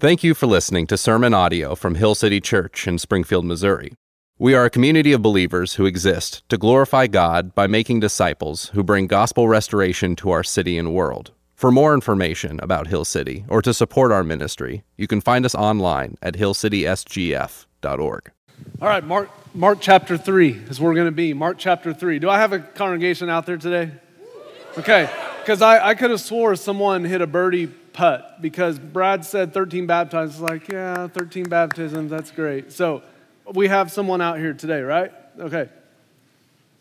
Thank you for listening to sermon audio from Hill City Church in Springfield, Missouri. We are a community of believers who exist to glorify God by making disciples who bring gospel restoration to our city and world. For more information about Hill City or to support our ministry, you can find us online at hillcitysgf.org. All right, Mark, Mark chapter 3 is where we're going to be. Mark chapter 3. Do I have a congregation out there today? Okay, because I, I could have swore someone hit a birdie putt because Brad said 13 baptisms. Like, yeah, 13 baptisms, that's great. So we have someone out here today, right? Okay.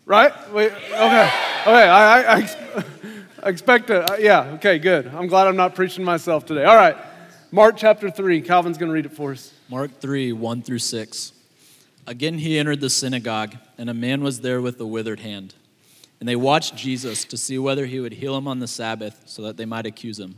Right? Wait, okay. Okay, I, I, I, I expect it. Uh, yeah, okay, good. I'm glad I'm not preaching myself today. All right, Mark chapter 3. Calvin's going to read it for us. Mark 3, 1 through 6. Again, he entered the synagogue, and a man was there with a withered hand. And they watched Jesus to see whether he would heal him on the Sabbath so that they might accuse him.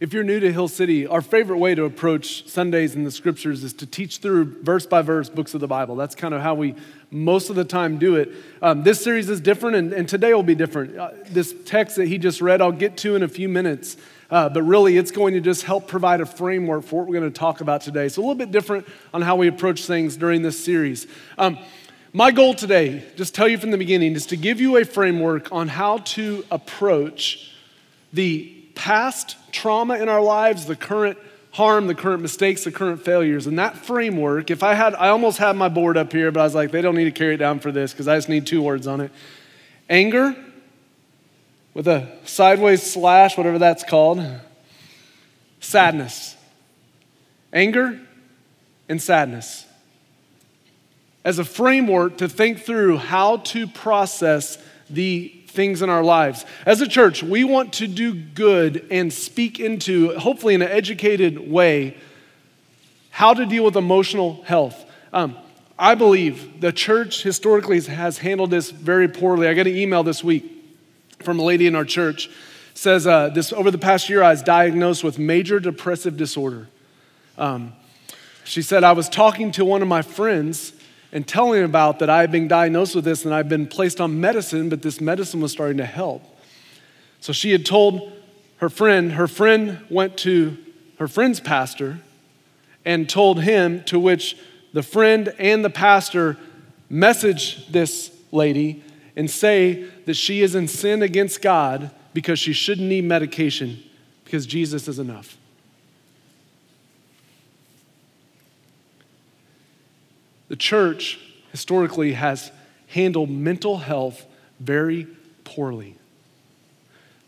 If you're new to Hill City, our favorite way to approach Sundays in the scriptures is to teach through verse by verse books of the Bible. That's kind of how we most of the time do it. Um, this series is different, and, and today will be different. Uh, this text that he just read, I'll get to in a few minutes. Uh, but really, it's going to just help provide a framework for what we're going to talk about today. So, a little bit different on how we approach things during this series. Um, my goal today, just tell you from the beginning, is to give you a framework on how to approach the past trauma in our lives, the current harm, the current mistakes, the current failures. And that framework, if I had, I almost had my board up here, but I was like, they don't need to carry it down for this because I just need two words on it anger with a sideways slash, whatever that's called, sadness. Anger and sadness as a framework to think through how to process the things in our lives. As a church, we want to do good and speak into, hopefully in an educated way, how to deal with emotional health. Um, I believe the church historically has handled this very poorly. I got an email this week from a lady in our church says uh, this over the past year I was diagnosed with major depressive disorder. Um, she said I was talking to one of my friends and telling him about that I had been diagnosed with this and I'd been placed on medicine, but this medicine was starting to help. So she had told her friend, her friend went to her friend's pastor and told him, to which the friend and the pastor message this lady and say that she is in sin against God because she shouldn't need medication because Jesus is enough. The church historically has handled mental health very poorly.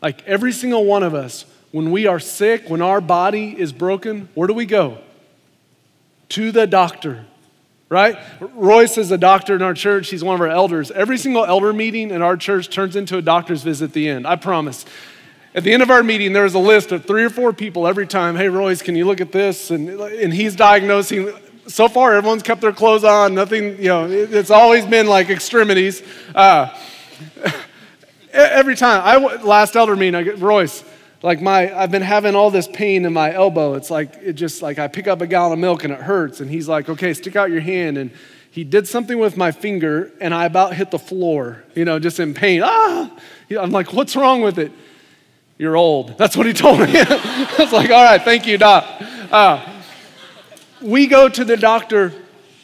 Like every single one of us, when we are sick, when our body is broken, where do we go? To the doctor, right? Royce is a doctor in our church. He's one of our elders. Every single elder meeting in our church turns into a doctor's visit at the end. I promise. At the end of our meeting, there is a list of three or four people every time. Hey, Royce, can you look at this? And, and he's diagnosing so far, everyone's kept their clothes on. Nothing, you know, it's always been like extremities. Uh, every time, I last elder meeting, I get Royce. Like my, I've been having all this pain in my elbow. It's like it just like I pick up a gallon of milk and it hurts. And he's like, "Okay, stick out your hand." And he did something with my finger, and I about hit the floor. You know, just in pain. Ah! I'm like, "What's wrong with it?" You're old. That's what he told me. I was like, "All right, thank you, doc." Uh, we go to the doctor,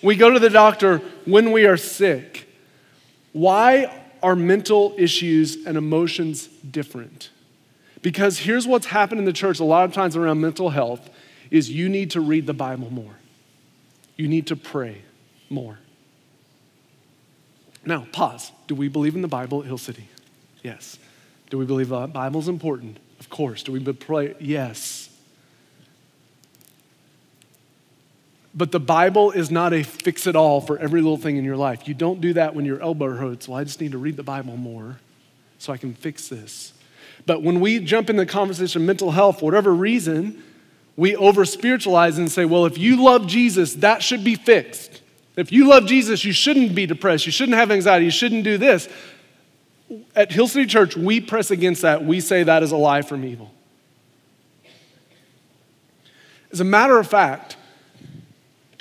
we go to the doctor when we are sick. Why are mental issues and emotions different? Because here's what's happened in the church a lot of times around mental health is you need to read the Bible more. You need to pray more. Now, pause. Do we believe in the Bible at Hill City? Yes. Do we believe the Bible is important? Of course. Do we pray? Yes. But the Bible is not a fix it all for every little thing in your life. You don't do that when your elbow hurts. Well, I just need to read the Bible more so I can fix this. But when we jump in the conversation mental health, for whatever reason, we over spiritualize and say, well, if you love Jesus, that should be fixed. If you love Jesus, you shouldn't be depressed. You shouldn't have anxiety. You shouldn't do this. At Hill City Church, we press against that. We say that is a lie from evil. As a matter of fact,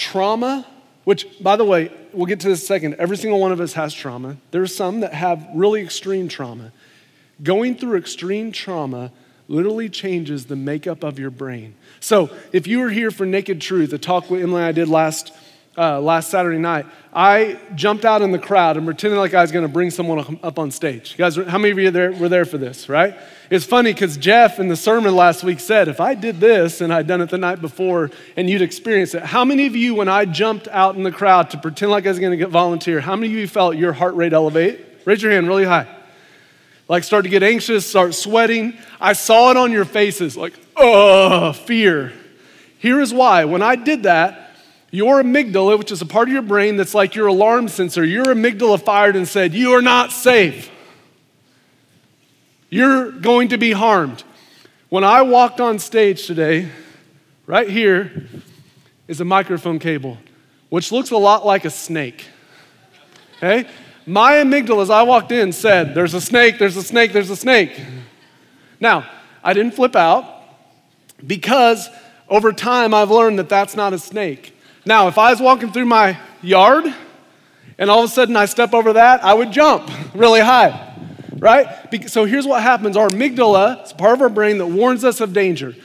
trauma, which, by the way, we'll get to this second. Every single one of us has trauma. There are some that have really extreme trauma. Going through extreme trauma literally changes the makeup of your brain. So, if you were here for Naked Truth, a talk with Emily and I did last uh, last Saturday night, I jumped out in the crowd and pretended like I was going to bring someone up on stage. You guys, how many of you there, were there for this, right? It's funny because Jeff in the sermon last week said, if I did this and I'd done it the night before and you'd experienced it, how many of you, when I jumped out in the crowd to pretend like I was going to get volunteer, how many of you felt your heart rate elevate? Raise your hand really high. Like start to get anxious, start sweating. I saw it on your faces, like, oh, fear. Here is why. When I did that, your amygdala, which is a part of your brain that's like your alarm sensor, your amygdala fired and said, You are not safe. You're going to be harmed. When I walked on stage today, right here is a microphone cable, which looks a lot like a snake. Okay? My amygdala, as I walked in, said, There's a snake, there's a snake, there's a snake. Now, I didn't flip out because over time I've learned that that's not a snake. Now, if I was walking through my yard and all of a sudden I step over that, I would jump really high, right? So here's what happens our amygdala is part of our brain that warns us of danger.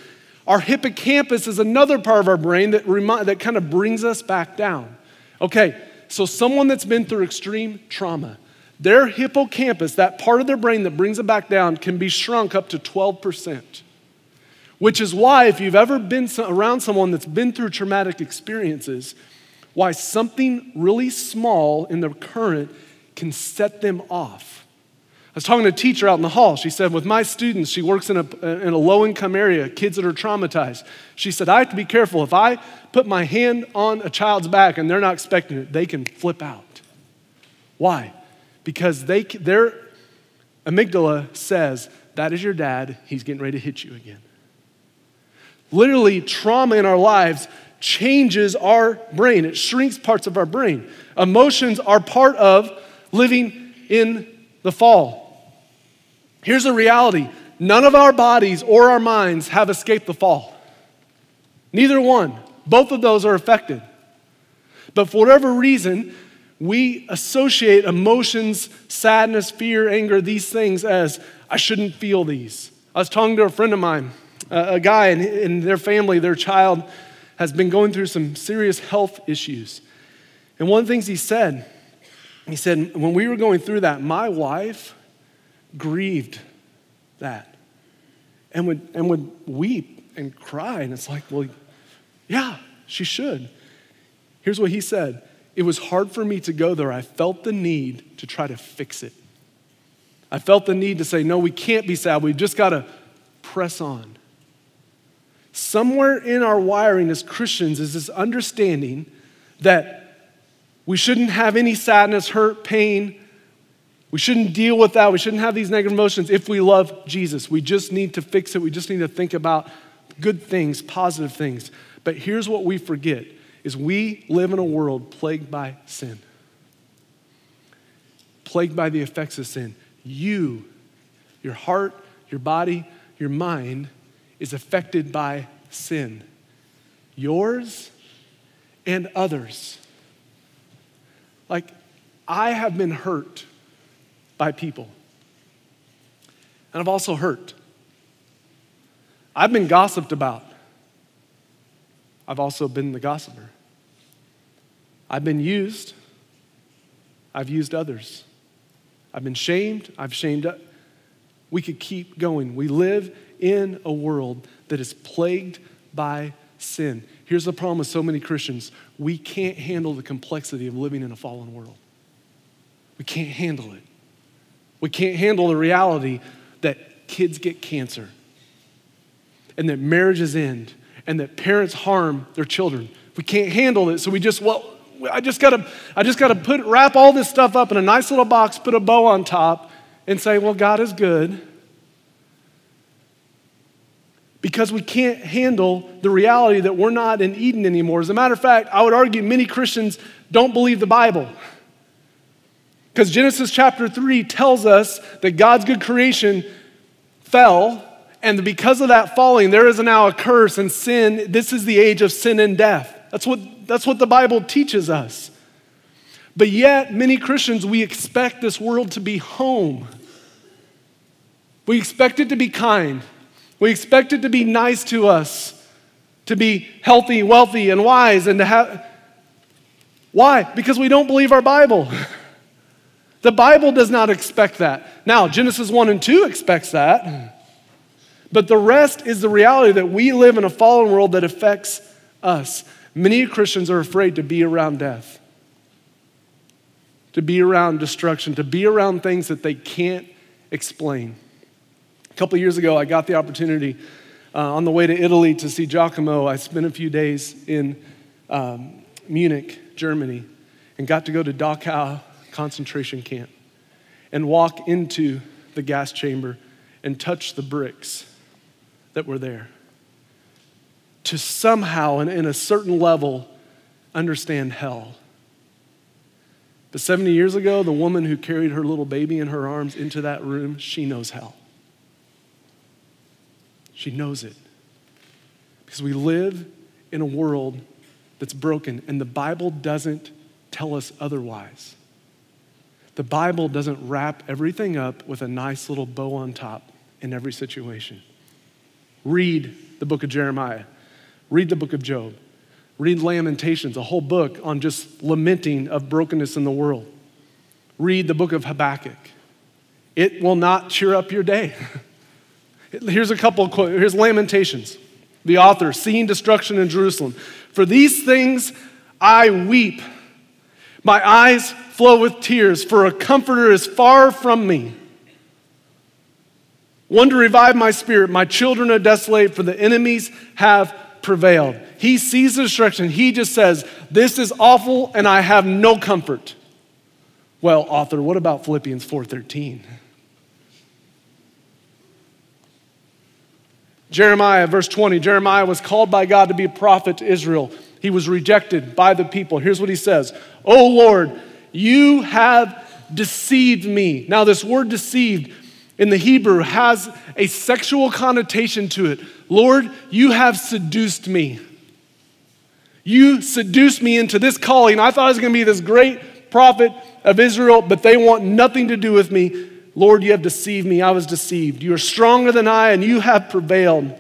Our hippocampus is another part of our brain that, remind, that kind of brings us back down. Okay, so someone that's been through extreme trauma, their hippocampus, that part of their brain that brings it back down, can be shrunk up to 12%. Which is why, if you've ever been around someone that's been through traumatic experiences, why something really small in their current can set them off. I was talking to a teacher out in the hall. She said, With my students, she works in a, in a low income area, kids that are traumatized. She said, I have to be careful. If I put my hand on a child's back and they're not expecting it, they can flip out. Why? Because they, their amygdala says, That is your dad. He's getting ready to hit you again. Literally, trauma in our lives changes our brain, it shrinks parts of our brain. Emotions are part of living in the fall. Here's the reality none of our bodies or our minds have escaped the fall. Neither one. Both of those are affected. But for whatever reason, we associate emotions, sadness, fear, anger, these things as I shouldn't feel these. I was talking to a friend of mine a guy and, their family, their child, has been going through some serious health issues. And one of the things he said, he said, when we were going through that, my wife grieved that and would, and would weep and cry. And it's like, well, yeah, she should. Here's what he said It was hard for me to go there. I felt the need to try to fix it. I felt the need to say, no, we can't be sad. We've just got to press on. Somewhere in our wiring as Christians is this understanding that we shouldn't have any sadness, hurt, pain. We shouldn't deal with that. We shouldn't have these negative emotions if we love Jesus. We just need to fix it. We just need to think about good things, positive things. But here's what we forget is we live in a world plagued by sin. Plagued by the effects of sin. You, your heart, your body, your mind is affected by sin, yours and others. Like, I have been hurt by people, and I've also hurt. I've been gossiped about. I've also been the gossiper. I've been used. I've used others. I've been shamed. I've shamed. We could keep going. We live in a world that is plagued by sin. Here's the problem with so many Christians we can't handle the complexity of living in a fallen world. We can't handle it. We can't handle the reality that kids get cancer and that marriages end and that parents harm their children. We can't handle it, so we just, well, I just gotta, I just gotta put, wrap all this stuff up in a nice little box, put a bow on top, and say, well, God is good because we can't handle the reality that we're not in Eden anymore. As a matter of fact, I would argue many Christians don't believe the Bible. Because Genesis chapter 3 tells us that God's good creation fell, and because of that falling, there is now a curse and sin. This is the age of sin and death. That's what, that's what the Bible teaches us. But yet, many Christians, we expect this world to be home. We expect it to be kind. We expect it to be nice to us, to be healthy, wealthy, and wise, and to have. Why? Because we don't believe our Bible. The Bible does not expect that. Now, Genesis 1 and 2 expects that. But the rest is the reality that we live in a fallen world that affects us. Many Christians are afraid to be around death, to be around destruction, to be around things that they can't explain. A couple years ago, I got the opportunity uh, on the way to Italy to see Giacomo. I spent a few days in um, Munich, Germany, and got to go to Dachau concentration camp and walk into the gas chamber and touch the bricks that were there. To somehow, and in a certain level, understand hell. But 70 years ago, the woman who carried her little baby in her arms into that room, she knows hell. She knows it. Because we live in a world that's broken, and the Bible doesn't tell us otherwise. The Bible doesn't wrap everything up with a nice little bow on top in every situation. Read the book of Jeremiah, read the book of Job, read Lamentations, a whole book on just lamenting of brokenness in the world. Read the book of Habakkuk. It will not cheer up your day. Here's a couple of quotes. Here's Lamentations. The author, seeing destruction in Jerusalem. For these things I weep. My eyes flow with tears, for a comforter is far from me. One to revive my spirit. My children are desolate, for the enemies have prevailed. He sees the destruction. He just says, This is awful, and I have no comfort. Well, author, what about Philippians 4:13? Jeremiah, verse 20. Jeremiah was called by God to be a prophet to Israel. He was rejected by the people. Here's what he says Oh Lord, you have deceived me. Now, this word deceived in the Hebrew has a sexual connotation to it. Lord, you have seduced me. You seduced me into this calling. I thought I was going to be this great prophet of Israel, but they want nothing to do with me. Lord, you have deceived me. I was deceived. You are stronger than I, and you have prevailed.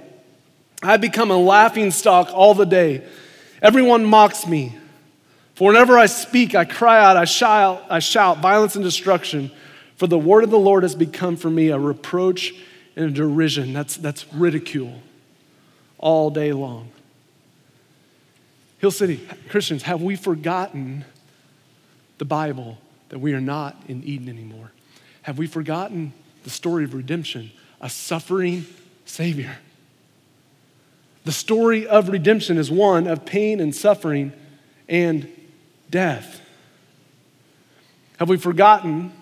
I become a laughing stock all the day. Everyone mocks me. For whenever I speak, I cry out, I shout, I shout violence and destruction. For the word of the Lord has become for me a reproach and a derision. That's, that's ridicule all day long. Hill City Christians, have we forgotten the Bible that we are not in Eden anymore? Have we forgotten the story of redemption, a suffering Savior? The story of redemption is one of pain and suffering and death. Have we forgotten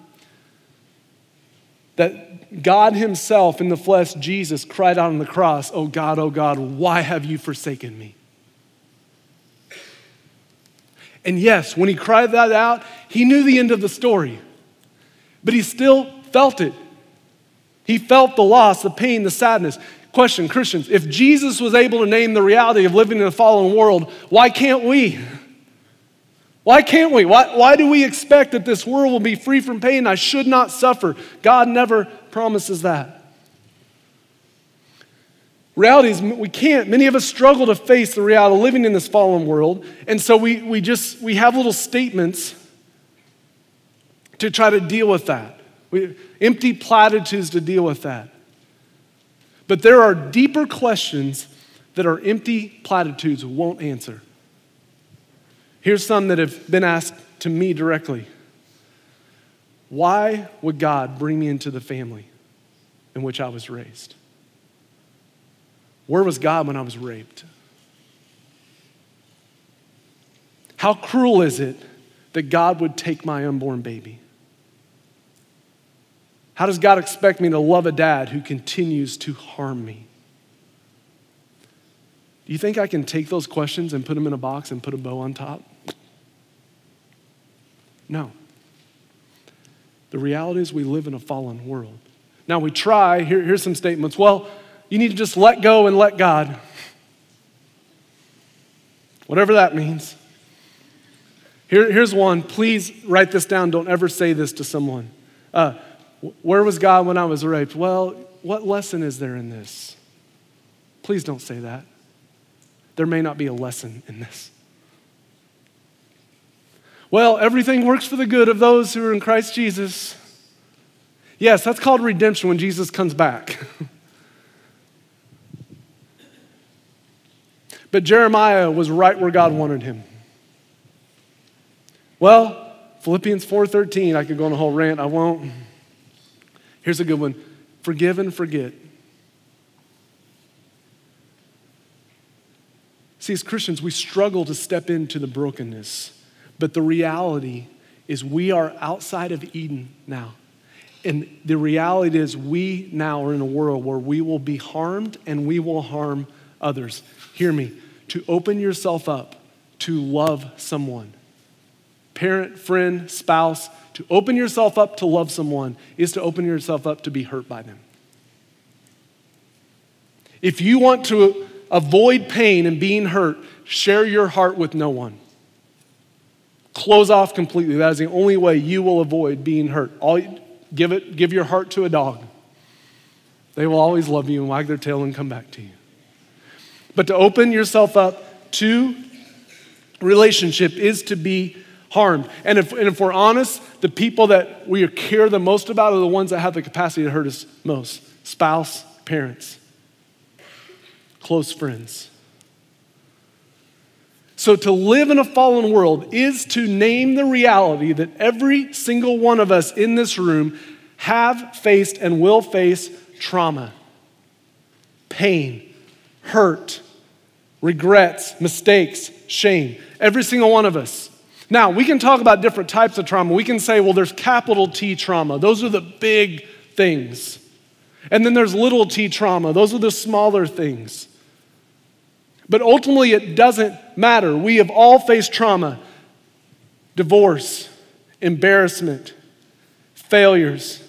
that God Himself in the flesh, Jesus, cried out on the cross, Oh God, oh God, why have you forsaken me? And yes, when He cried that out, He knew the end of the story but he still felt it. He felt the loss, the pain, the sadness. Question, Christians, if Jesus was able to name the reality of living in a fallen world, why can't we? Why can't we? Why, why do we expect that this world will be free from pain? I should not suffer. God never promises that. Reality is we can't. Many of us struggle to face the reality of living in this fallen world. And so we, we just we have little statements to try to deal with that. We, empty platitudes to deal with that. But there are deeper questions that our empty platitudes won't answer. Here's some that have been asked to me directly Why would God bring me into the family in which I was raised? Where was God when I was raped? How cruel is it that God would take my unborn baby? How does God expect me to love a dad who continues to harm me? Do you think I can take those questions and put them in a box and put a bow on top? No. The reality is, we live in a fallen world. Now, we try, here, here's some statements. Well, you need to just let go and let God. Whatever that means. Here, here's one. Please write this down. Don't ever say this to someone. Uh, where was God when I was raped? Well, what lesson is there in this? Please don't say that. There may not be a lesson in this. Well, everything works for the good of those who are in Christ Jesus. Yes, that's called redemption when Jesus comes back. but Jeremiah was right where God wanted him. Well, Philippians 4:13, I could go on a whole rant, I won't. Here's a good one. Forgive and forget. See, as Christians, we struggle to step into the brokenness, but the reality is we are outside of Eden now. And the reality is, we now are in a world where we will be harmed and we will harm others. Hear me. To open yourself up to love someone, parent, friend, spouse, to open yourself up to love someone is to open yourself up to be hurt by them. If you want to avoid pain and being hurt, share your heart with no one. Close off completely. That is the only way you will avoid being hurt. All, give, it, give your heart to a dog. They will always love you and wag their tail and come back to you. But to open yourself up to relationship is to be harmed. And if, and if we're honest, the people that we care the most about are the ones that have the capacity to hurt us most spouse, parents close friends. So, to live in a fallen world is to name the reality that every single one of us in this room have faced and will face trauma, pain, hurt, regrets, mistakes, shame. Every single one of us. Now, we can talk about different types of trauma. We can say, well, there's capital T trauma, those are the big things. And then there's little t trauma, those are the smaller things. But ultimately, it doesn't matter. We have all faced trauma, divorce, embarrassment, failures,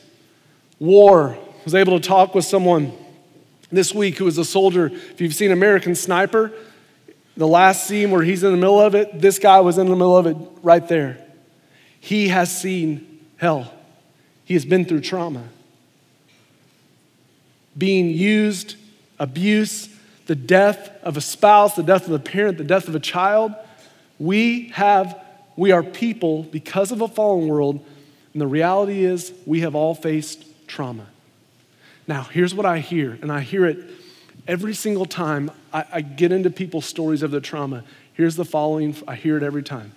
war. I was able to talk with someone this week who was a soldier. If you've seen American Sniper, the last scene where he's in the middle of it, this guy was in the middle of it right there. He has seen hell, he has been through trauma. Being used, abuse, the death of a spouse, the death of a parent, the death of a child. We have, we are people because of a fallen world, and the reality is we have all faced trauma. Now, here's what I hear, and I hear it every single time I, I get into people's stories of their trauma. Here's the following I hear it every time.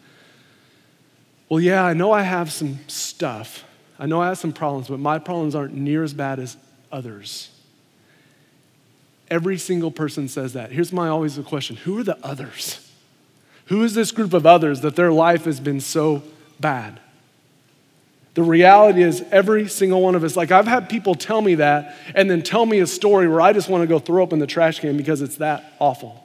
Well, yeah, I know I have some stuff. I know I have some problems, but my problems aren't near as bad as others. Every single person says that. Here's my always the question Who are the others? Who is this group of others that their life has been so bad? The reality is, every single one of us, like I've had people tell me that and then tell me a story where I just want to go throw up in the trash can because it's that awful.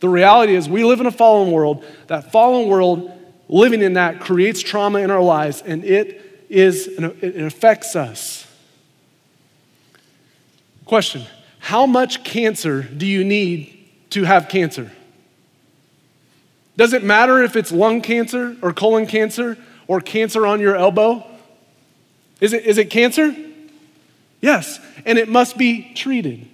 The reality is, we live in a fallen world. That fallen world, living in that, creates trauma in our lives and it, is, it affects us. Question how much cancer do you need to have cancer? Does it matter if it's lung cancer or colon cancer or cancer on your elbow? Is it, is it cancer? Yes, and it must be treated.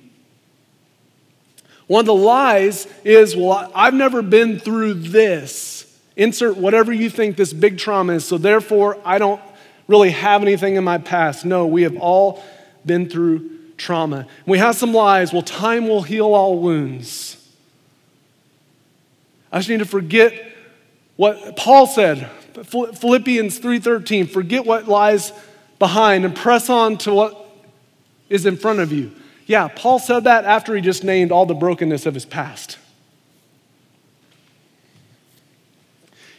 One of the lies is, well, I've never been through this. Insert whatever you think this big trauma is, so therefore I don't really have anything in my past. No, we have all been through trauma. We have some lies. Well, time will heal all wounds. I just need to forget what Paul said, Philippians 3:13, forget what lies behind and press on to what is in front of you. Yeah, Paul said that after he just named all the brokenness of his past.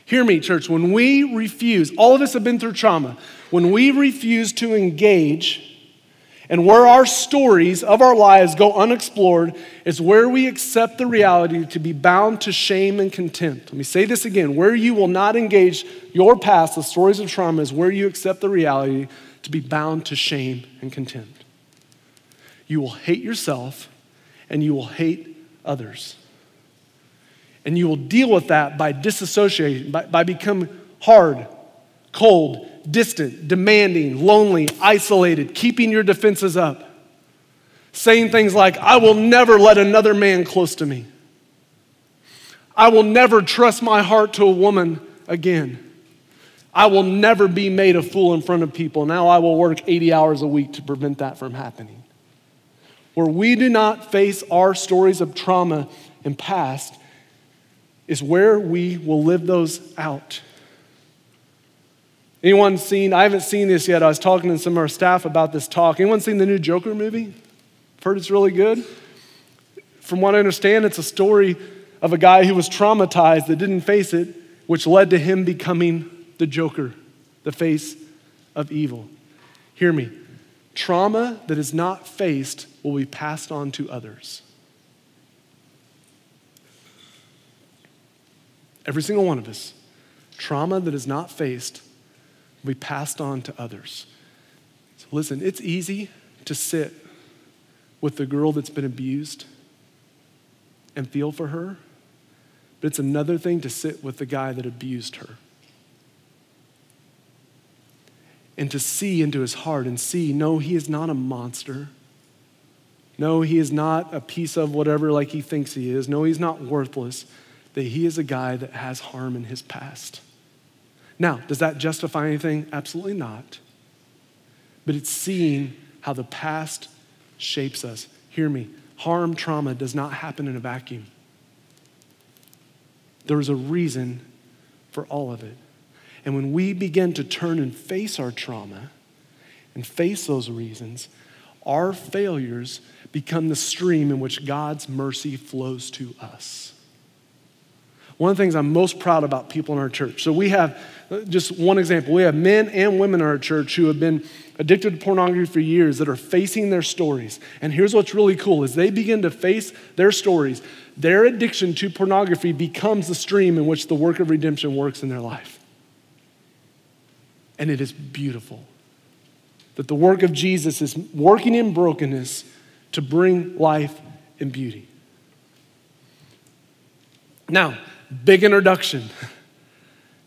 Hear me, church, when we refuse, all of us have been through trauma, when we refuse to engage And where our stories of our lives go unexplored is where we accept the reality to be bound to shame and contempt. Let me say this again where you will not engage your past, the stories of trauma, is where you accept the reality to be bound to shame and contempt. You will hate yourself and you will hate others. And you will deal with that by disassociating, by, by becoming hard, cold, distant, demanding, lonely, isolated, keeping your defenses up, saying things like, I will never let another man close to me. I will never trust my heart to a woman again. I will never be made a fool in front of people. Now I will work 80 hours a week to prevent that from happening. Where we do not face our stories of trauma and past is where we will live those out. Anyone seen, I haven't seen this yet. I was talking to some of our staff about this talk. Anyone seen the new Joker movie? Heard it's really good? From what I understand, it's a story of a guy who was traumatized that didn't face it, which led to him becoming the Joker, the face of evil. Hear me. Trauma that is not faced will be passed on to others. Every single one of us. Trauma that is not faced will be passed on to others. So listen, it's easy to sit with the girl that's been abused and feel for her, but it's another thing to sit with the guy that abused her. And to see into his heart and see, no, he is not a monster. No, he is not a piece of whatever like he thinks he is. No, he's not worthless. That he is a guy that has harm in his past. Now, does that justify anything? Absolutely not. But it's seeing how the past shapes us. Hear me. Harm, trauma does not happen in a vacuum. There is a reason for all of it. And when we begin to turn and face our trauma and face those reasons, our failures become the stream in which God's mercy flows to us. One of the things I'm most proud about people in our church. So we have uh, just one example. We have men and women in our church who have been addicted to pornography for years that are facing their stories. And here's what's really cool is they begin to face their stories. Their addiction to pornography becomes the stream in which the work of redemption works in their life. And it is beautiful that the work of Jesus is working in brokenness to bring life and beauty. Now, big introduction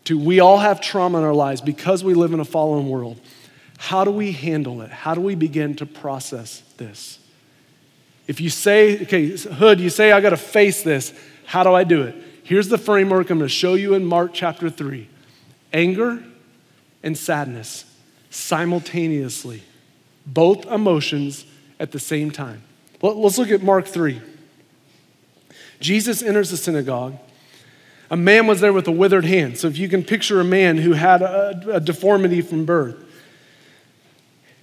to we all have trauma in our lives because we live in a fallen world. How do we handle it? How do we begin to process this? If you say, okay, Hood, you say, I got to face this, how do I do it? Here's the framework I'm going to show you in Mark chapter 3 anger and sadness simultaneously, both emotions at the same time. Let's look at Mark 3. Jesus enters the synagogue a man was there with a withered hand. So if you can picture a man who had a, a deformity from birth.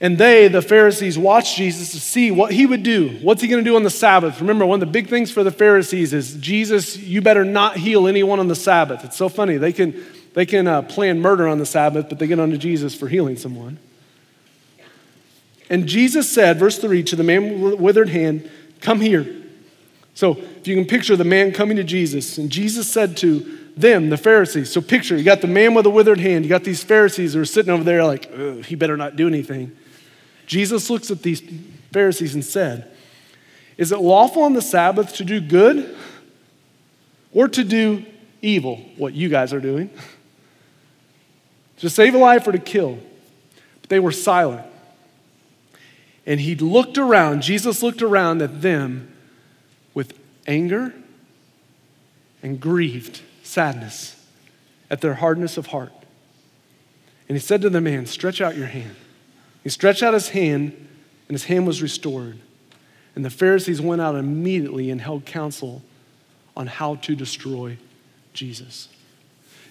And they, the Pharisees, watched Jesus to see what he would do. What's he going to do on the Sabbath? Remember, one of the big things for the Pharisees is Jesus, you better not heal anyone on the Sabbath. It's so funny. They can, they can uh, plan murder on the Sabbath, but they get onto Jesus for healing someone. And Jesus said, verse 3, to the man with withered hand, Come here. So if you can picture the man coming to Jesus, and Jesus said to them, the Pharisees, so picture, you got the man with a withered hand, you got these Pharisees who are sitting over there like, he better not do anything. Jesus looks at these Pharisees and said, Is it lawful on the Sabbath to do good or to do evil? What you guys are doing. to save a life or to kill. But they were silent. And he looked around, Jesus looked around at them anger and grieved sadness at their hardness of heart. And he said to the man, Stretch out your hand. He stretched out his hand, and his hand was restored. And the Pharisees went out immediately and held counsel on how to destroy Jesus.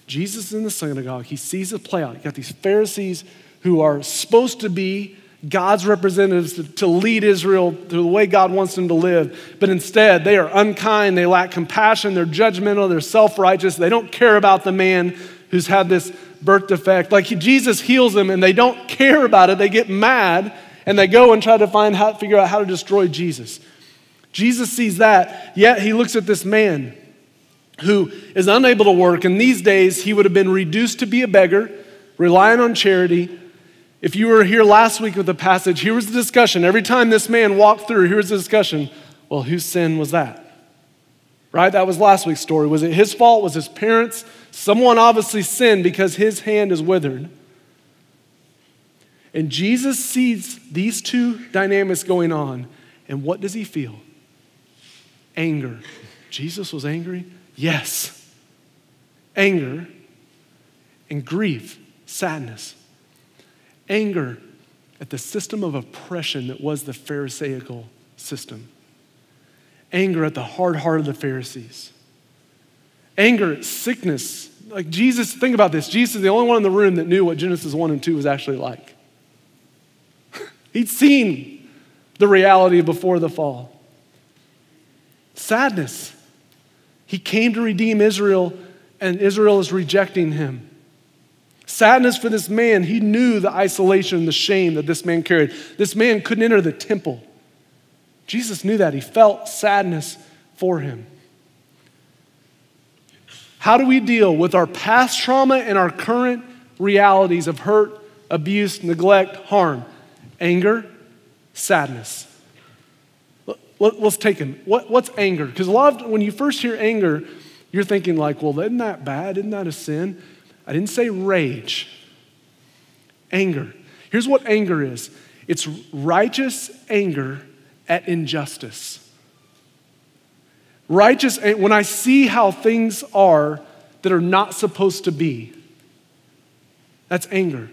Jesus is in the synagogue. He sees it play out. You got these Pharisees who are supposed to be God's representatives to, to, lead Israel to the way God wants them to live. But instead, they are unkind, they lack compassion, they're judgmental, they're self righteous, they don't care about the man who's had this birth defect. Like Jesus heals them and they don't care about it, they get mad And they go and try to find how, figure out how to destroy Jesus. Jesus sees that, yet he looks at this man who is unable to work. And these days, he would have been reduced to be a beggar, relying on charity. If you were here last week with the passage, here was the discussion. Every time this man walked through, here was the discussion. Well, whose sin was that? Right? That was last week's story. Was it his fault? Was his parents? Someone obviously sinned because his hand is withered. And Jesus sees these two dynamics going on, and what does he feel? Anger. Jesus was angry? Yes. Anger and grief, sadness. Anger at the system of oppression that was the Pharisaical system. Anger at the hard heart of the Pharisees. Anger at sickness. Like Jesus, think about this. Jesus is the only one in the room that knew what Genesis 1 and 2 was actually like. He'd seen the reality before the fall. Sadness. He came to redeem Israel, and Israel is rejecting him. Sadness for this man. He knew the isolation, and the shame that this man carried. This man couldn't enter the temple. Jesus knew that. He felt sadness for him. How do we deal with our past trauma and our current realities of hurt, abuse, neglect, harm? Anger, sadness. Let, us take them. What, what's anger? Because a lot of when you first hear anger, you're thinking like, well, isn't that bad? Isn't that a sin? I didn't say rage. Anger. Here's what anger is. It's righteous anger at injustice. Righteous, when I see how things are that are not supposed to be, that's anger.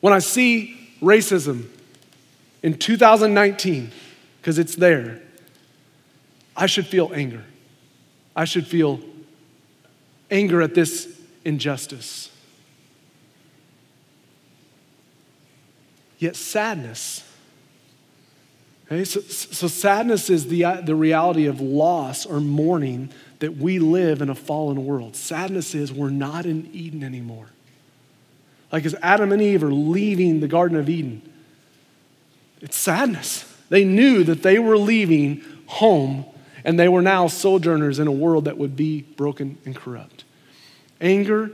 When I see racism in 2019, because it's there, I should feel anger. I should feel anger at this injustice. Yet sadness. Okay, so, so sadness is the, uh, the reality of loss or mourning that we live in a fallen world. Sadness is we're not in Eden anymore. Like as Adam and Eve are leaving the Garden of Eden, it's sadness. They knew that they were leaving home and they were now sojourners in a world that would be broken and corrupt. Anger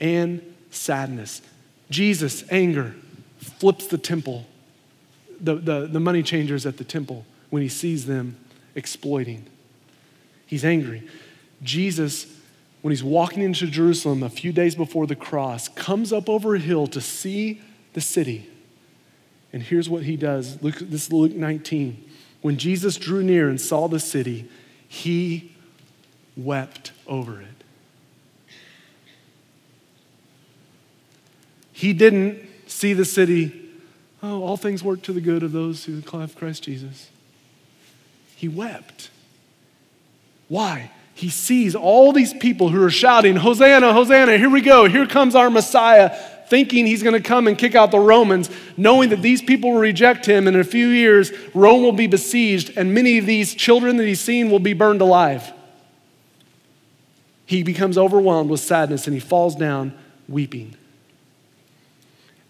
and sadness. Jesus, anger, flips the temple, the, the, the money changers at the temple when he sees them exploiting. He's angry. Jesus, when he's walking into Jerusalem a few days before the cross, comes up over a hill to see the city. And here's what he does. Luke, this is Luke 19. When Jesus drew near and saw the city, he wept over it. He didn't see the city, oh, all things work to the good of those who have Christ Jesus. He wept. Why? He sees all these people who are shouting, Hosanna, Hosanna, here we go, here comes our Messiah thinking he's going to come and kick out the Romans, knowing that these people will reject him, and in a few years, Rome will be besieged, and many of these children that he's seen will be burned alive. He becomes overwhelmed with sadness and he falls down weeping.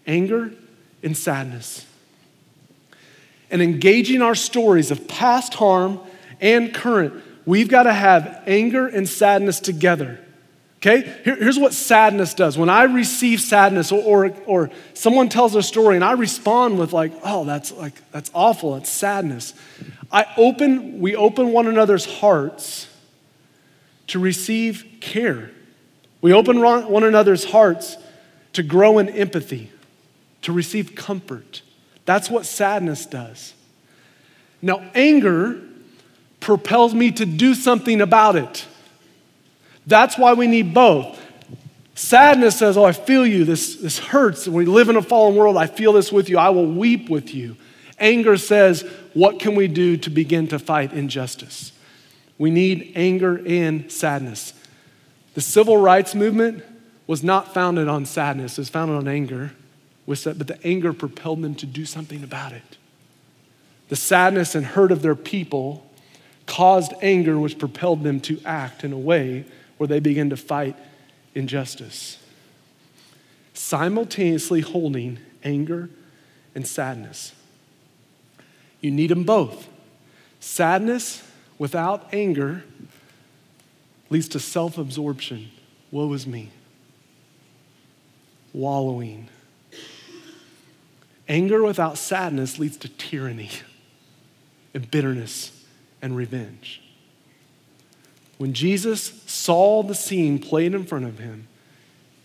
Anger and sadness. And engaging our stories of past harm and current, we've got to have anger and sadness together Okay? Here, here's what sadness does. When I receive sadness or, or, or someone tells a story and I respond with like, oh, that's like that's awful, it's sadness. I open, we open one another's hearts to receive care. We open one another's hearts to grow in empathy, to receive comfort. That's what sadness does. Now, anger propels me to do something about it. That's why we need both. Sadness says, Oh, I feel you. This, this hurts. We live in a fallen world, I feel this with you. I will weep with you. Anger says, What can we do to begin to fight injustice? We need anger and sadness. The civil rights movement was not founded on sadness, it was founded on anger. But the anger propelled them to do something about it. The sadness and hurt of their people caused anger, which propelled them to act in a way where they begin to fight injustice. Simultaneously holding anger and sadness. You need them both. Sadness without anger leads to self absorption. Woe is me. Wallowing. Anger without sadness leads to tyranny and bitterness and revenge. When Jesus saw the scene played in front of him,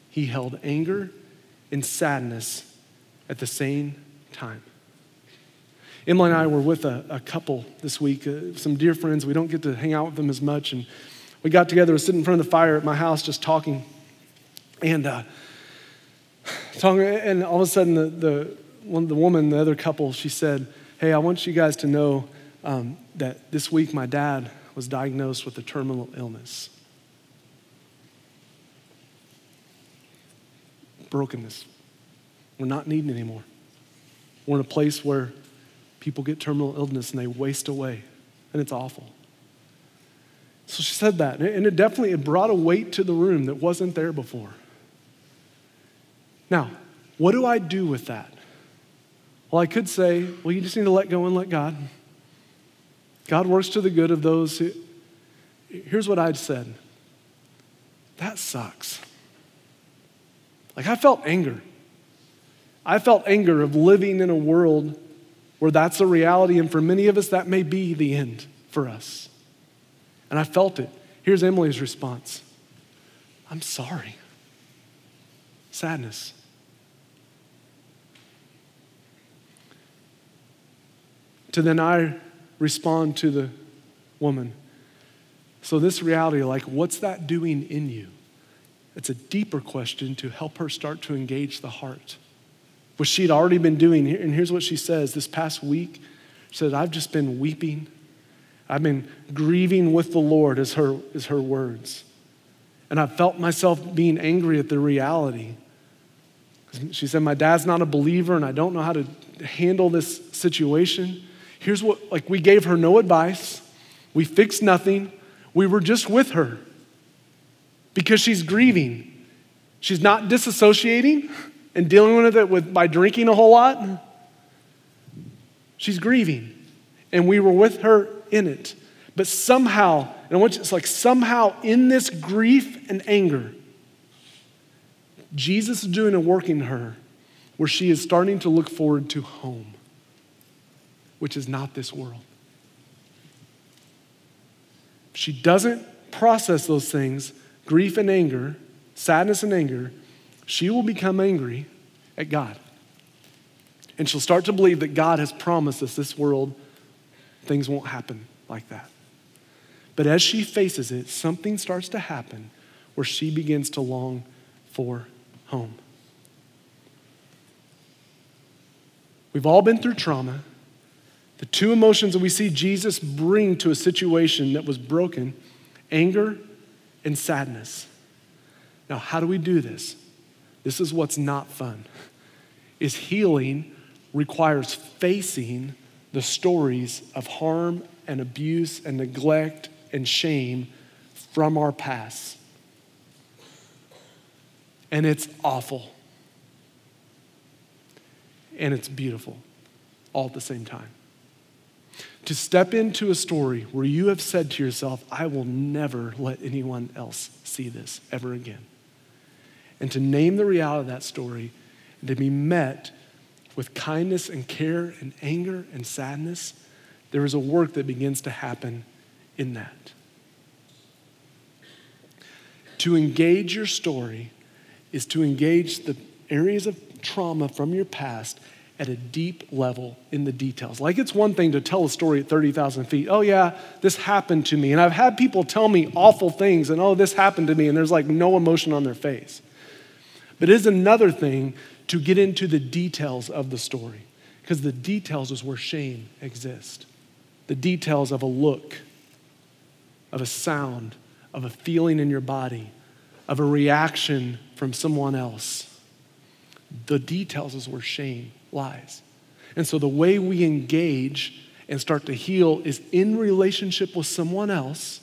he held anger and sadness at the same time. Emily and I were with a, a couple this week, uh, some dear friends. We don't get to hang out with them as much. And we got together, was sitting in front of the fire at my house just talking. And uh, talking, and all of a sudden, the, the, one, the woman, the other couple, she said, Hey, I want you guys to know um, that this week my dad was diagnosed with a terminal illness. Brokenness. We're not needing anymore. We're in a place where people get terminal illness and they waste away, and it's awful. So she said that, and it definitely it brought a weight to the room that wasn't there before. Now, what do I do with that? Well, I could say, well, you just need to let go and let God. God works to the good of those who. Here's what I'd said that sucks. Like, I felt anger. I felt anger of living in a world where that's a reality, and for many of us, that may be the end for us. And I felt it. Here's Emily's response I'm sorry. Sadness. To then I respond to the woman. So, this reality, like, what's that doing in you? It's a deeper question to help her start to engage the heart which she'd already been doing. And here's what she says this past week she said, I've just been weeping. I've been grieving with the Lord, is her, is her words. And I felt myself being angry at the reality. She said, My dad's not a believer, and I don't know how to handle this situation. Here's what, like, we gave her no advice, we fixed nothing, we were just with her because she's grieving. She's not disassociating and dealing with it with, by drinking a whole lot, she's grieving. And we were with her in it. But somehow, and I want you, it's like somehow in this grief and anger, Jesus is doing a work in her where she is starting to look forward to home, which is not this world. she doesn't process those things, grief and anger, sadness and anger, she will become angry at God. And she'll start to believe that God has promised us this world, things won't happen like that. But as she faces it, something starts to happen where she begins to long for home. We've all been through trauma. The two emotions that we see Jesus bring to a situation that was broken anger and sadness. Now, how do we do this? This is what's not fun. Is healing requires facing the stories of harm and abuse and neglect and shame from our past. And it's awful. And it's beautiful all at the same time. To step into a story where you have said to yourself, I will never let anyone else see this ever again and to name the reality of that story and to be met with kindness and care and anger and sadness, there is a work that begins to happen in that. To engage your story is to engage the areas of trauma from your past at a deep level in the details. Like it's one thing to tell a story at 30,000 feet. Oh, yeah, this happened to me. And I've had people tell me awful things, and oh, this happened to me, and there's like no emotion on their face. But it is another thing to get into the details of the story, because the details is where shame exists. The details of a look, of a sound, of a feeling in your body, of a reaction from someone else. The details is where shame lies. And so the way we engage and start to heal is in relationship with someone else,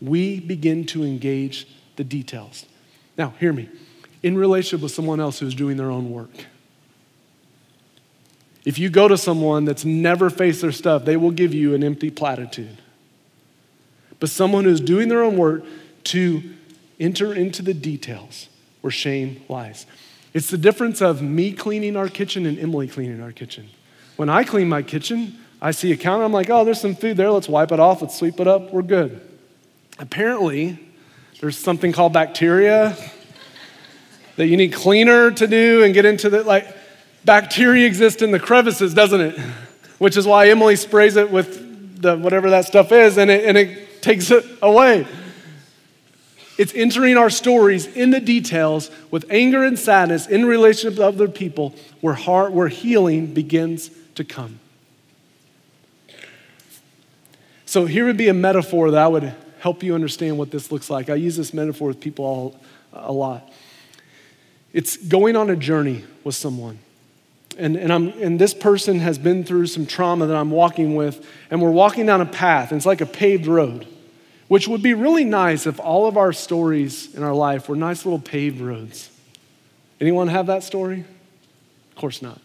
we begin to engage the details. Now, hear me in relationship with someone else who's doing their own work. If you go to someone that's never faced their stuff, they will give you an empty platitude. But someone who's doing their own work to enter into the details where shame lies. It's the difference of me cleaning our kitchen and Emily cleaning our kitchen. When I clean my kitchen, I see a counter, I'm like, oh, there's some food there, let's wipe it off, let's sweep it up, we're good. Apparently, there's something called bacteria that you need cleaner to do and get into the, like, bacteria exist in the crevices, doesn't it? Which is why Emily sprays it with the whatever that stuff is and it, and it takes it away. It's entering our stories in the details with anger and sadness in relationship to other people where, heart, where healing begins to come. So, here would be a metaphor that I would help you understand what this looks like. I use this metaphor with people all, a lot. It's going on a journey with someone. And, and, I'm, and this person has been through some trauma that I'm walking with, and we're walking down a path, and it's like a paved road which would be really nice if all of our stories in our life were nice little paved roads. Anyone have that story? Of course not.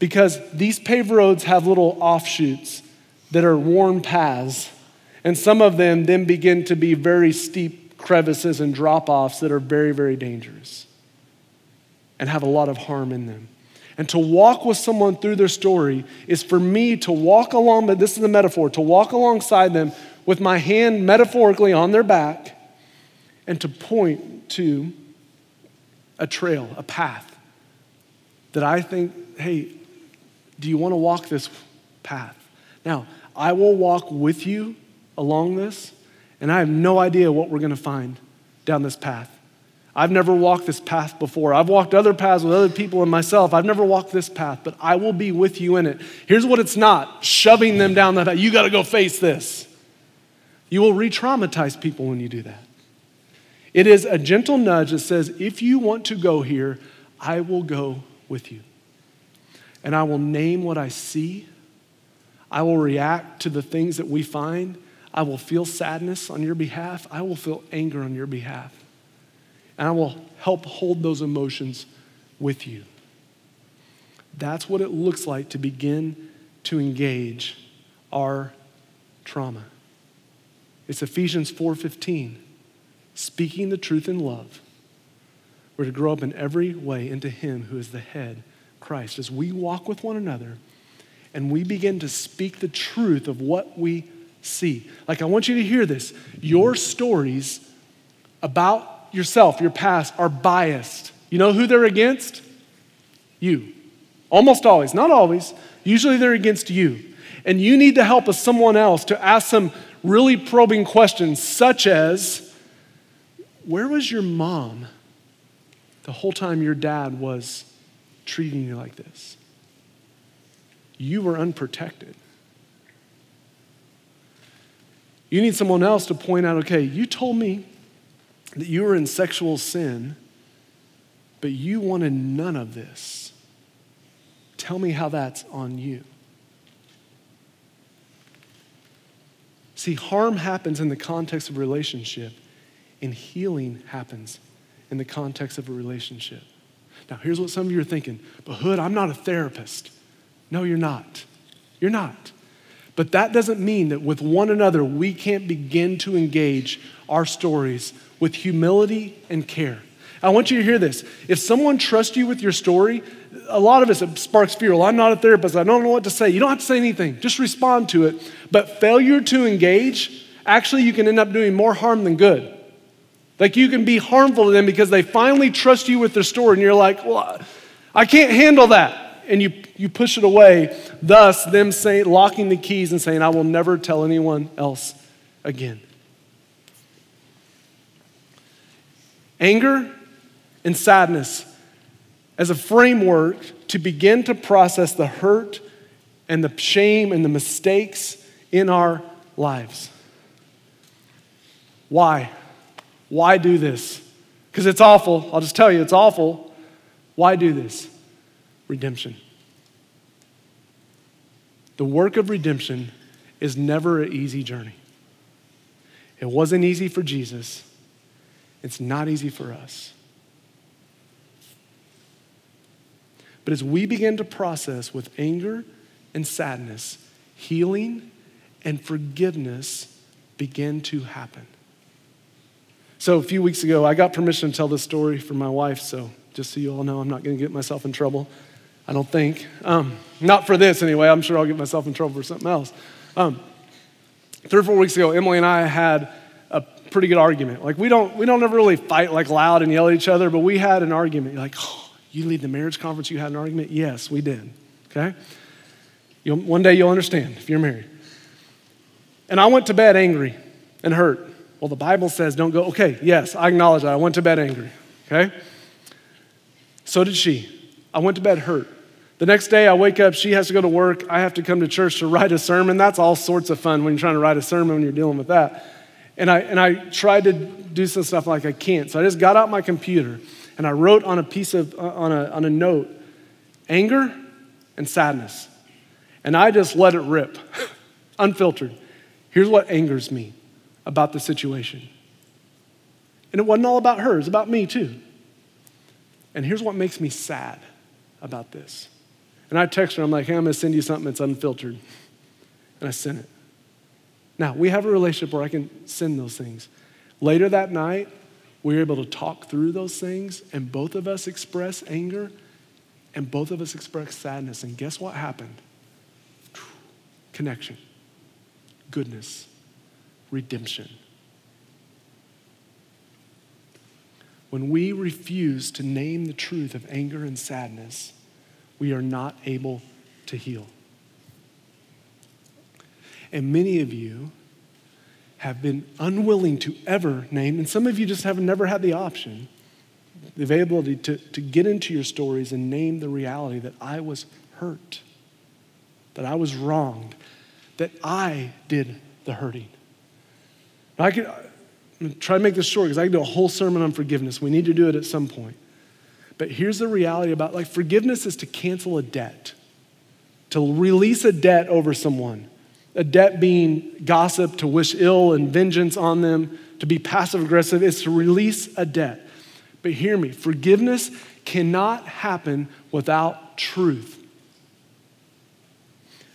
Because these paved roads have little offshoots that are worn paths, and some of them then begin to be very steep crevices and drop offs that are very, very dangerous and have a lot of harm in them. And to walk with someone through their story is for me to walk along, but this is the metaphor, to walk alongside them with my hand metaphorically on their back and to point to a trail, a path that I think, hey, do you want to walk this path? Now, I will walk with you along this, and I have no idea what we're going to find down this path. I've never walked this path before. I've walked other paths with other people and myself. I've never walked this path, but I will be with you in it. Here's what it's not shoving them down that path. You got to go face this. You will re traumatize people when you do that. It is a gentle nudge that says, if you want to go here, I will go with you. And I will name what I see. I will react to the things that we find. I will feel sadness on your behalf. I will feel anger on your behalf. And I will help hold those emotions with you. That's what it looks like to begin to engage our trauma. It's Ephesians 4:15. Speaking the truth in love. We're to grow up in every way into him who is the head, Christ. As we walk with one another and we begin to speak the truth of what we see. Like I want you to hear this. Your stories about yourself, your past are biased. You know who they're against? You. Almost always, not always. Usually they're against you. And you need the help of someone else to ask some really probing questions, such as Where was your mom the whole time your dad was treating you like this? You were unprotected. You need someone else to point out okay, you told me that you were in sexual sin, but you wanted none of this. Tell me how that's on you. See, harm happens in the context of relationship, and healing happens in the context of a relationship. Now, here's what some of you are thinking, but Hood, I'm not a therapist. No, you're not. You're not. But that doesn't mean that with one another we can't begin to engage our stories with humility and care. I want you to hear this. If someone trusts you with your story, a lot of us, it sparks fear. Well, I'm not a therapist. I don't know what to say. You don't have to say anything, just respond to it. But failure to engage, actually, you can end up doing more harm than good. Like you can be harmful to them because they finally trust you with their story, and you're like, well, I can't handle that. And you, you push it away, thus, them saying, locking the keys and saying, I will never tell anyone else again. Anger and sadness as a framework to begin to process the hurt and the shame and the mistakes in our lives. Why? Why do this? Because it's awful. I'll just tell you, it's awful. Why do this? Redemption. The work of redemption is never an easy journey. It wasn't easy for Jesus, it's not easy for us. But as we begin to process with anger and sadness, healing and forgiveness begin to happen. So, a few weeks ago, I got permission to tell this story from my wife, so just so you all know, I'm not going to get myself in trouble. I don't think. Um, not for this, anyway. I'm sure I'll get myself in trouble for something else. Um, three or four weeks ago, Emily and I had a pretty good argument. Like, we don't, we don't ever really fight like loud and yell at each other, but we had an argument. You're like, oh, you lead the marriage conference, you had an argument? Yes, we did. Okay? You'll, one day you'll understand if you're married. And I went to bed angry and hurt. Well, the Bible says don't go, okay, yes, I acknowledge that. I went to bed angry, okay? So did she. I went to bed hurt. The next day I wake up, she has to go to work, I have to come to church to write a sermon. That's all sorts of fun when you're trying to write a sermon when you're dealing with that. And I, and I tried to do some stuff like I can't. So I just got out my computer and I wrote on a piece of, uh, on a, on a note, anger and sadness. And I just let it rip, unfiltered. Here's what angers me about the situation. And it wasn't all about her, it was about me too. And here's what makes me sad about this. And I text her, I'm like, hey, I'm gonna send you something that's unfiltered. And I sent it. Now, we have a relationship where I can send those things. Later that night, we were able to talk through those things, and both of us express anger, and both of us express sadness. And guess what happened? Connection, goodness, redemption. When we refuse to name the truth of anger and sadness, we are not able to heal. And many of you have been unwilling to ever name, and some of you just have never had the option, the availability to, to get into your stories and name the reality that I was hurt, that I was wronged, that I did the hurting. Now I could try to make this short because I could do a whole sermon on forgiveness. We need to do it at some point. But here's the reality about like forgiveness is to cancel a debt, to release a debt over someone. A debt being gossip, to wish ill and vengeance on them, to be passive aggressive, is to release a debt. But hear me forgiveness cannot happen without truth.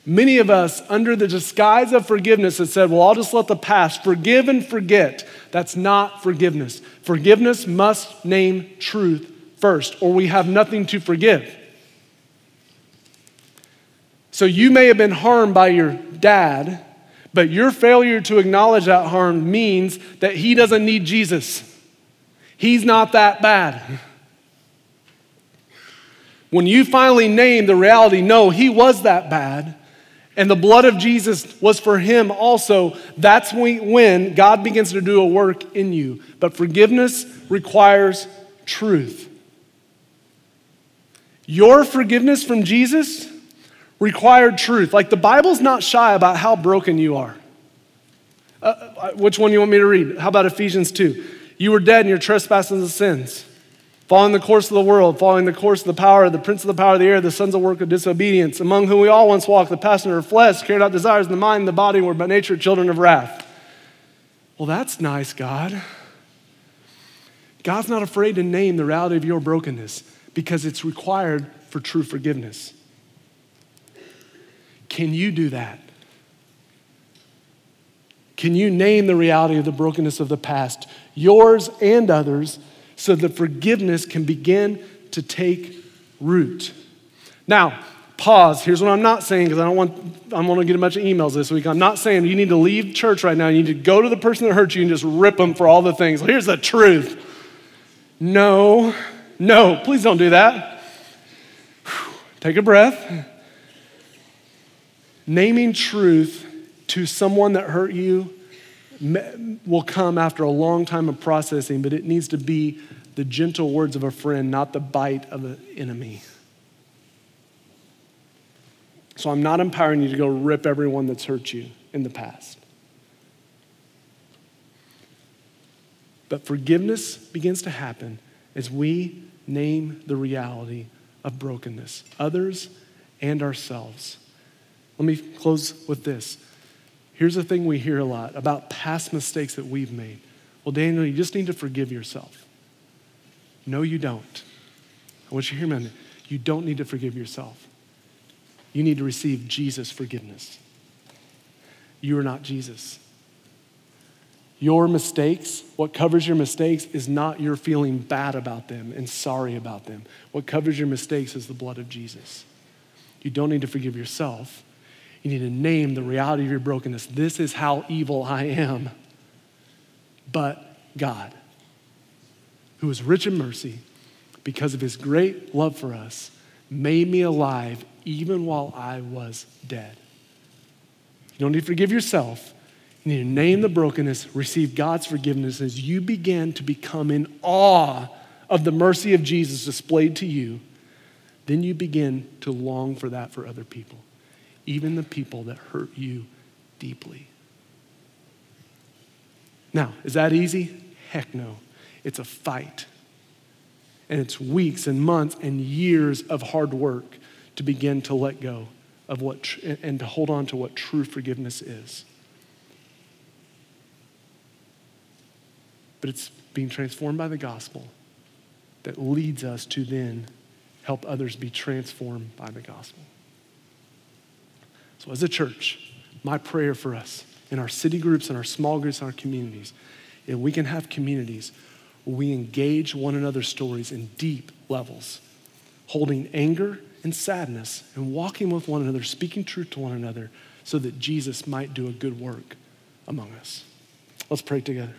Many of us, under the disguise of forgiveness, have said, Well, I'll just let the past forgive and forget. That's not forgiveness. Forgiveness must name truth first, or we have nothing to forgive. So you may have been harmed by your dad, but your failure to acknowledge that harm means that he doesn't need Jesus. He's not that bad. When you finally name the reality, no, he was that bad and the blood of Jesus was for him also, that's when God begins to do a work in you. But forgiveness requires truth. Your forgiveness from Jesus required truth. Like the Bible's not shy about how broken you are. Uh, uh which one you want me to read? How about Ephesians 2? You were dead in your trespasses and sins following the course of the world, following the course of the power, of the prince of the power of the air, the sons of work of disobedience, among whom we all once walked, the passion of flesh, carried out desires in the mind and the body, were by nature children of wrath. Well, that's nice, God. God's not afraid to name the reality of your brokenness because it's required for true forgiveness. Can you do that? Can you name the reality of the brokenness of the past, yours and others? so that forgiveness can begin to take root. Now, pause. Here's what I'm not saying because I don't want I'm going to get a bunch of emails this week. I'm not saying you need to leave church right now. You need to go to the person that hurt you and just rip them for all the things. Here's the truth. No, no, please don't do that. Take a breath. Naming truth to someone that hurt you will come after a long time of processing, but it needs to be the gentle words of a friend, not the bite of an enemy. So I'm not empowering you to go rip everyone that's hurt you in the past. But forgiveness begins to happen as we name the reality of brokenness, others and ourselves. Let me close with this. Here's the thing we hear a lot about past mistakes that we've made. Well, Daniel, you just need to forgive yourself. No, you don't. I want you to hear me. You don't need to forgive yourself. You need to receive Jesus' forgiveness. You are not Jesus. Your mistakes, what covers your mistakes, is not your feeling bad about them and sorry about them. What covers your mistakes is the blood of Jesus. You don't need to forgive yourself. You need to name the reality of your brokenness. This is how evil I am. But God, who is rich in mercy, because of his great love for us, made me alive even while I was dead. You don't need to forgive yourself. You need to name the brokenness, receive God's forgiveness as you begin to become in awe of the mercy of Jesus displayed to you. Then you begin to long for that for other people, even the people that hurt you deeply. Now, is that easy? Heck no. It's a fight. And it's weeks and months and years of hard work to begin to let go of what and to hold on to what true forgiveness is. But it's being transformed by the gospel that leads us to then help others be transformed by the gospel. So, as a church, my prayer for us in our city groups and our small groups and our communities, if we can have communities where we engage one another's stories in deep levels, holding anger and sadness and walking with one another, speaking truth to one another, so that Jesus might do a good work among us. Let's pray together.